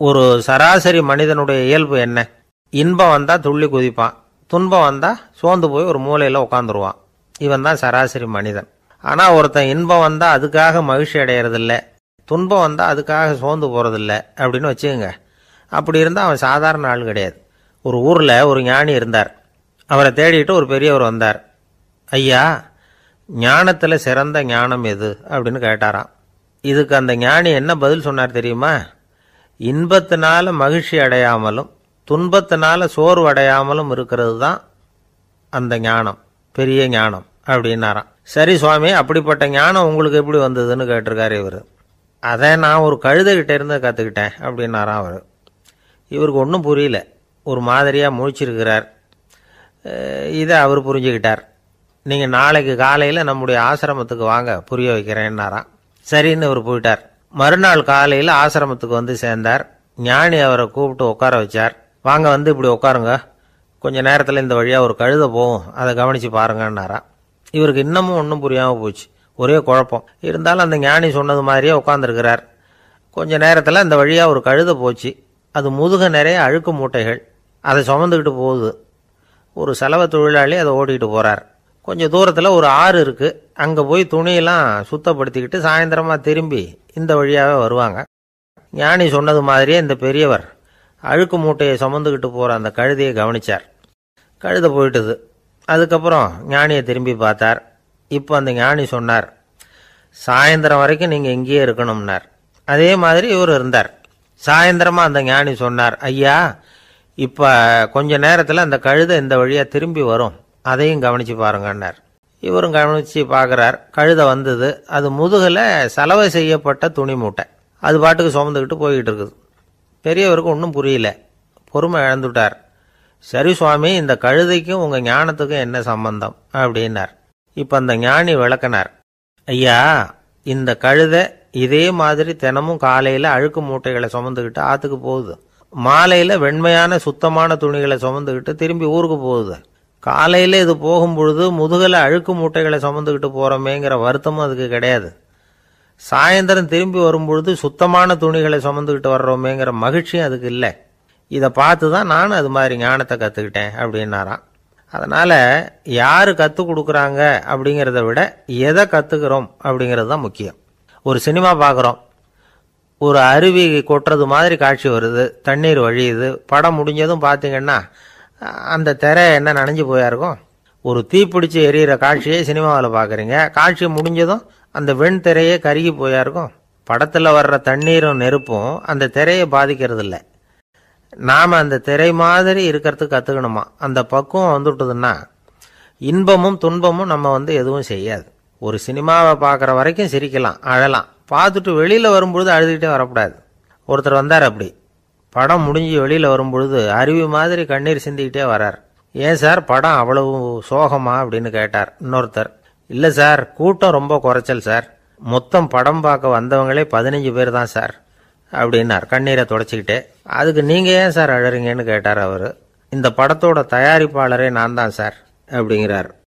ஒரு சராசரி மனிதனுடைய இயல்பு என்ன? இன்பம் வந்தால் துள்ளி குதிப்பான். துன்பம் வந்தால் சோர்ந்து போய் ஒரு மூலையில் உட்காந்துருவான் இவன் தான் சராசரி மனிதன். ஆனால் ஒருத்தன் இன்பம் வந்தால் அதுக்காக மகிழ்ச்சி அடையிறதில்ல. துன்பம் வந்தால் அதுக்காக சோர்ந்து போகிறதில்ல அப்படின்னு வச்சுக்கோங்க. அப்படி இருந்தால் அவன் சாதாரண ஆள் கிடையாது. ஒரு ஊரில் ஒரு ஞானி இருந்தார். அவரை தேடிட்டு ஒரு பெரியவர் வந்தார். ஐயா ஞானத்தில் சிறந்த ஞானம் எது? அப்படின்னு கேட்டாராம். இதுக்கு அந்த ஞானி என்ன பதில் சொன்னார் தெரியுமா? இன்பத்தினால மகிழ்ச்சி அடையாமலும் துன்பத்தினால சோர்வு அடையாமலும் இருக்கிறது தான் அந்த ஞானம் பெரிய ஞானம் அப்படின்னாராம். சரி சுவாமி அப்படிப்பட்ட ஞானம் உங்களுக்கு எப்படி வந்ததுன்னு கேட்டிருக்காரு இவர். அதை நான் ஒரு கழுதைகிட்ட இருந்து கற்றுக்கிட்டேன் அப்படின்னாராம் அவர். இவருக்கு ஒன்றும் புரியல. ஒரு மாதிரியாக முழிச்சிருக்கிறார். இதை அவர் புரிஞ்சுக்கிட்டார். நீங்கள் நாளைக்கு காலையில் நம்முடைய ஆசிரமத்துக்கு வாங்க புரிய வைக்கிறேன்னாராம். சரின்னு அவர் போயிட்டார். மறுநாள் காலையில் ஆசிரமத்துக்கு வந்து சேர்ந்தார். ஞானி அவரை கூப்பிட்டு உட்கார வச்சார். வாங்க வந்து இப்படி உட்காருங்க. கொஞ்சம் நேரத்தில் இந்த வழியாக ஒரு கழுதை போகும். அதை கவனித்து பாருங்கன்னாரா. இவருக்கு இன்னமும் ஒன்றும் புரியாமல் போச்சு. ஒரே குழப்பம். இருந்தாலும் அந்த ஞானி சொன்னது மாதிரியே உட்காந்துருக்கிறார் கொஞ்ச நேரத்தில் இந்த வழியாக ஒரு கழுத போச்சு. அது முதுக நிறைய அழுக்கு மூட்டைகள். அதை சுமந்துக்கிட்டு போகுது. ஒரு செலவு தொழிலாளி அதை ஓட்டிகிட்டு போகிறார் கொஞ்சம் தூரத்தில் ஒரு ஆறு இருக்குது அங்கே போய் துணியெல்லாம் சுத்தப்படுத்திக்கிட்டு சாயந்தரமாக திரும்பி இந்த வழியாகவே வருவாங்க. ஞானி சொன்னது மாதிரியே இந்த பெரியவர் அழுக்கு மூட்டையை சுமந்துக்கிட்டு போகிற அந்த கழுதையை கவனிச்சார். கழுதை போயிட்டுது. அதுக்கப்புறம் ஞானியை திரும்பி பார்த்தார். இப்போ அந்த ஞானி சொன்னார் சாயந்தரம் வரைக்கும் நீங்கள் இங்கேயே இருக்கணும்னார். அதே மாதிரி இவர் இருந்தார். சாயந்தரமாக அந்த ஞானி சொன்னார் ஐயா இப்போ கொஞ்ச நேரத்தில் அந்த கழுதை இந்த வழியாக திரும்பி வரும். அதையும் கவனித்து பாருங்கன்னார். இவரும் கவனித்து பார்க்குறார் கழுதை வந்தது. அது முதுகில் செலவை செய்யப்பட்ட துணி மூட்டை. அது பாட்டுக்கு சுமந்துக்கிட்டு போய்கிட்டு இருக்குது. பெரியவருக்கு ஒன்றும் புரியல. பொறுமை இழந்துட்டார். சரி சுவாமி இந்த கழுதைக்கும் உங்கள் ஞானத்துக்கும் என்ன சம்பந்தம்? அப்படின்னார். இப்போ அந்த ஞானி விளக்கினார். ஐயா இந்த கழுதை இதே மாதிரி தினமும் காலையில் அழுக்கு மூட்டைகளை சுமந்துக்கிட்டு ஆற்றுக்கு போகுது. மாலையில் வெண்மையான சுத்தமான துணிகளை சுமந்துக்கிட்டு திரும்பி ஊருக்கு போகுது. காலையில் இது போகும்பொழுது முதுகில் அழுக்கு மூட்டைகளை சுமந்துக்கிட்டு போகிறோமேங்கிற வருத்தமும் அதுக்கு கிடையாது. சாயந்தரம் திரும்பி வரும்பொழுது சுத்தமான துணிகளை சுமந்துக்கிட்டு வர்றோமேங்கிற மகிழ்ச்சியும் அதுக்கு இல்லை. இதை பார்த்து தான் நானும் அது மாதிரி ஞானத்தை கற்றுக்கிட்டேன் அப்படின்னாராம். அதனால் யார் கற்றுக் கொடுக்குறாங்க அப்படிங்கிறத விட எதை கற்றுக்கிறோம் அப்படிங்கிறது தான் முக்கியம். ஒரு சினிமா பார்க்குறோம். ஒரு அருவி கொட்டுறது மாதிரி காட்சி வருது தண்ணீர் வழியுது படம் முடிஞ்சதும் பார்த்தீங்கன்னா அந்த திரை என்ன நனைஞ்சு போயா இருக்கும்? ஒரு தீப்பிடிச்சு எரியிற காட்சியை சினிமாவில் பார்க்குறீங்க காட்சி முடிஞ்சதும் அந்த வெண் திரையே கருகி போயா இருக்கும். படத்தில் வர்ற தண்ணீரும் நெருப்பும் அந்த திரையை பாதிக்கிறது இல்லை நாம் அந்த திரை மாதிரி இருக்கிறதுக்கு கற்றுக்கணுமா அந்த பக்குவம் வந்துவிட்டதுன்னா இன்பமும் துன்பமும் நம்ம வந்து எதுவும் செய்யாது. ஒரு சினிமாவை பார்க்குற வரைக்கும் சிரிக்கலாம் அழலாம். பார்த்துட்டு வெளியில் வரும்பொழுது அழுதுகிட்டே வரக்கூடாது. ஒருத்தர் வந்தார் அப்படி. படம் முடிஞ்சு வெளியில் வரும்பொழுது அருவி மாதிரி கண்ணீர் சிந்திக்கிட்டே வரார். ஏன் சார் படம் அவ்வளவு சோகமா? அப்படின்னு கேட்டார் இன்னொருத்தர். இல்லை சார் கூட்டம் ரொம்ப குறைச்சல் சார். மொத்தம் படம் பார்க்க வந்தவங்களே பதினஞ்சு பேர் தான் சார் அப்படின்னார். கண்ணீரை தொடச்சிக்கிட்டே. அதுக்கு நீங்கள் ஏன் சார் அழறீங்கன்னு கேட்டார் அவர். இந்த படத்தோட தயாரிப்பாளரே நான் தான் சார் அப்படிங்கிறார்.